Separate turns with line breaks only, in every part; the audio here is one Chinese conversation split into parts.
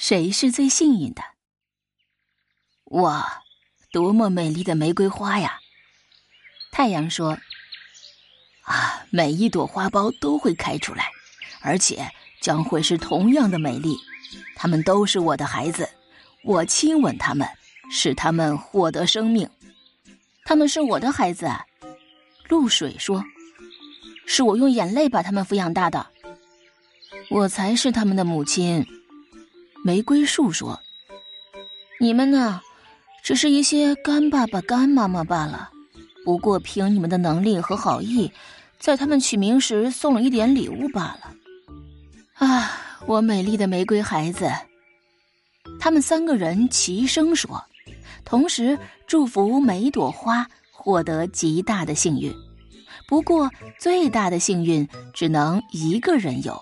谁是最幸运的？哇，多么美丽的玫瑰花呀！太阳说：“啊，每一朵花苞都会开出来，而且将会是同样的美丽。他们都是我的孩子，我亲吻他们，使他们获得生命。他们是我的孩子。”露水说：“是我用眼泪把他们抚养大的。我才是他们的母亲。”玫瑰树说：“你们呢？”只是一些干爸爸、干妈妈罢了。不过凭你们的能力和好意，在他们取名时送了一点礼物罢了。啊，我美丽的玫瑰孩子！他们三个人齐声说，同时祝福每朵花获得极大的幸运。不过最大的幸运只能一个人有，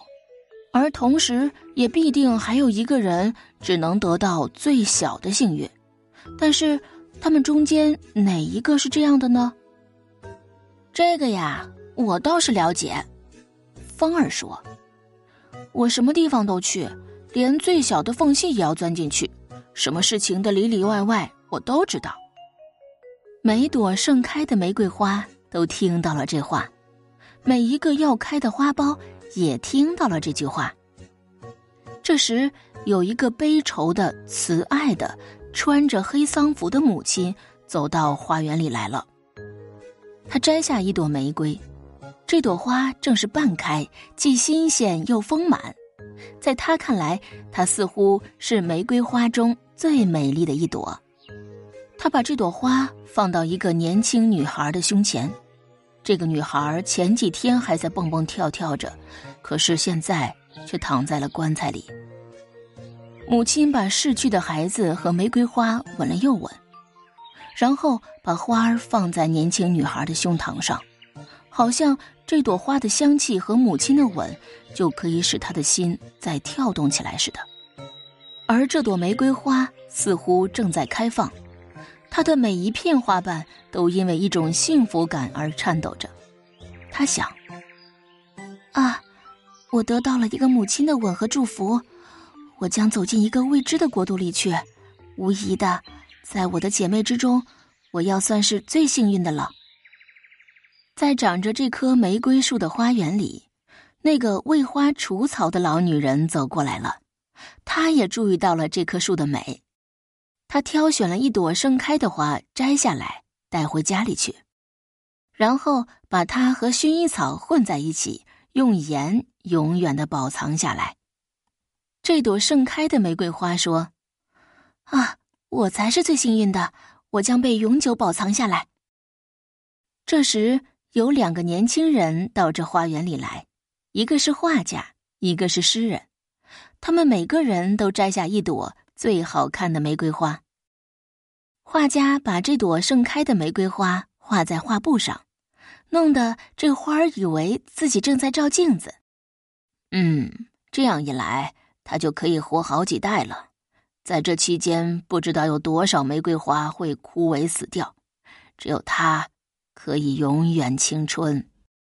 而同时也必定还有一个人只能得到最小的幸运。但是，他们中间哪一个是这样的呢？这个呀，我倒是了解。风儿说：“我什么地方都去，连最小的缝隙也要钻进去，什么事情的里里外外我都知道。”每朵盛开的玫瑰花都听到了这话，每一个要开的花苞也听到了这句话。这时，有一个悲愁的、慈爱的。穿着黑丧服的母亲走到花园里来了。她摘下一朵玫瑰，这朵花正是半开，既新鲜又丰满。在她看来，它似乎是玫瑰花中最美丽的一朵。她把这朵花放到一个年轻女孩的胸前。这个女孩前几天还在蹦蹦跳跳着，可是现在却躺在了棺材里。母亲把逝去的孩子和玫瑰花吻了又吻，然后把花儿放在年轻女孩的胸膛上，好像这朵花的香气和母亲的吻就可以使她的心再跳动起来似的。而这朵玫瑰花似乎正在开放，它的每一片花瓣都因为一种幸福感而颤抖着。他想：啊，我得到了一个母亲的吻和祝福。我将走进一个未知的国度里去，无疑的，在我的姐妹之中，我要算是最幸运的了。在长着这棵玫瑰树的花园里，那个为花除草的老女人走过来了，她也注意到了这棵树的美，他挑选了一朵盛开的花摘下来带回家里去，然后把它和薰衣草混在一起，用盐永远的保藏下来。这朵盛开的玫瑰花说：“啊，我才是最幸运的，我将被永久保藏下来。”这时，有两个年轻人到这花园里来，一个是画家，一个是诗人。他们每个人都摘下一朵最好看的玫瑰花。画家把这朵盛开的玫瑰花画在画布上，弄得这花儿以为自己正在照镜子。嗯，这样一来。它就可以活好几代了，在这期间，不知道有多少玫瑰花会枯萎死掉，只有它可以永远青春。